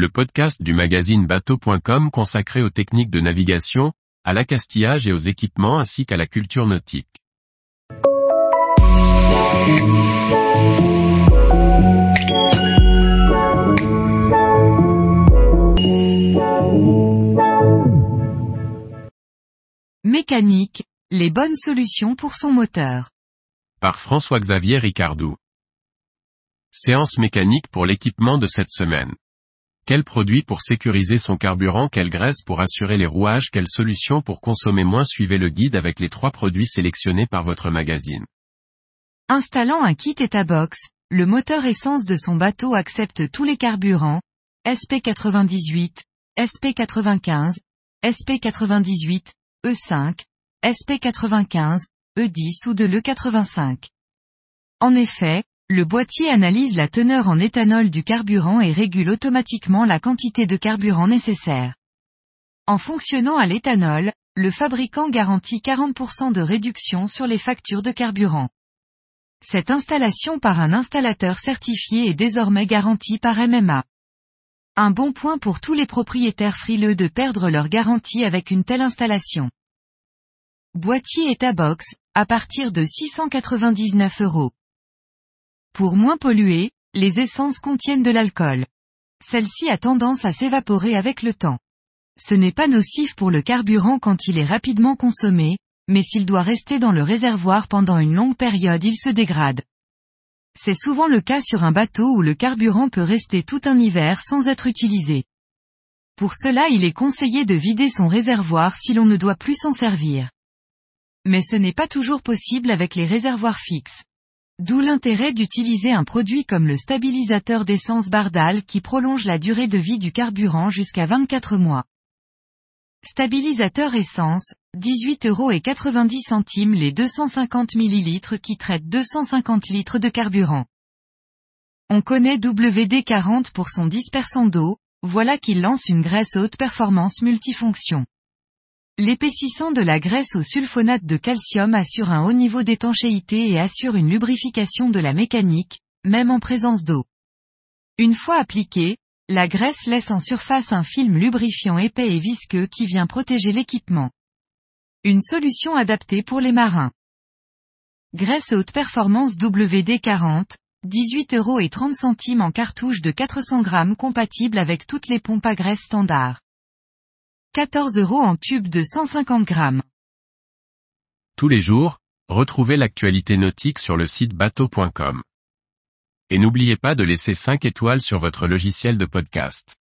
le podcast du magazine bateau.com consacré aux techniques de navigation, à l'accastillage et aux équipements ainsi qu'à la culture nautique. Mécanique, les bonnes solutions pour son moteur. Par François-Xavier Ricardou. Séance mécanique pour l'équipement de cette semaine. Quel produit pour sécuriser son carburant Quelle graisse pour assurer les rouages Quelle solution pour consommer moins Suivez le guide avec les trois produits sélectionnés par votre magazine. Installant un kit Etabox, le moteur essence de son bateau accepte tous les carburants, SP98, SP95, SP98, E5, SP95, E10 ou de l'E85. En effet, le boîtier analyse la teneur en éthanol du carburant et régule automatiquement la quantité de carburant nécessaire. En fonctionnant à l'éthanol, le fabricant garantit 40% de réduction sur les factures de carburant. Cette installation par un installateur certifié est désormais garantie par MMA. Un bon point pour tous les propriétaires frileux de perdre leur garantie avec une telle installation. Boîtier Etabox, à partir de 699 euros. Pour moins polluer, les essences contiennent de l'alcool. Celle-ci a tendance à s'évaporer avec le temps. Ce n'est pas nocif pour le carburant quand il est rapidement consommé, mais s'il doit rester dans le réservoir pendant une longue période il se dégrade. C'est souvent le cas sur un bateau où le carburant peut rester tout un hiver sans être utilisé. Pour cela il est conseillé de vider son réservoir si l'on ne doit plus s'en servir. Mais ce n'est pas toujours possible avec les réservoirs fixes. D'où l'intérêt d'utiliser un produit comme le stabilisateur d'essence Bardal qui prolonge la durée de vie du carburant jusqu'à 24 mois. Stabilisateur essence, 18 euros et 90 centimes les 250 ml qui traitent 250 litres de carburant. On connaît WD-40 pour son dispersant d'eau, voilà qu'il lance une graisse haute performance multifonction. L'épaississant de la graisse au sulfonate de calcium assure un haut niveau d'étanchéité et assure une lubrification de la mécanique, même en présence d'eau. Une fois appliquée, la graisse laisse en surface un film lubrifiant épais et visqueux qui vient protéger l'équipement. Une solution adaptée pour les marins. Graisse haute performance WD-40, 18 euros et 30 centimes en cartouche de 400 grammes compatible avec toutes les pompes à graisse standard. 14 euros en tube de 150 grammes. Tous les jours, retrouvez l'actualité nautique sur le site bateau.com. Et n'oubliez pas de laisser 5 étoiles sur votre logiciel de podcast.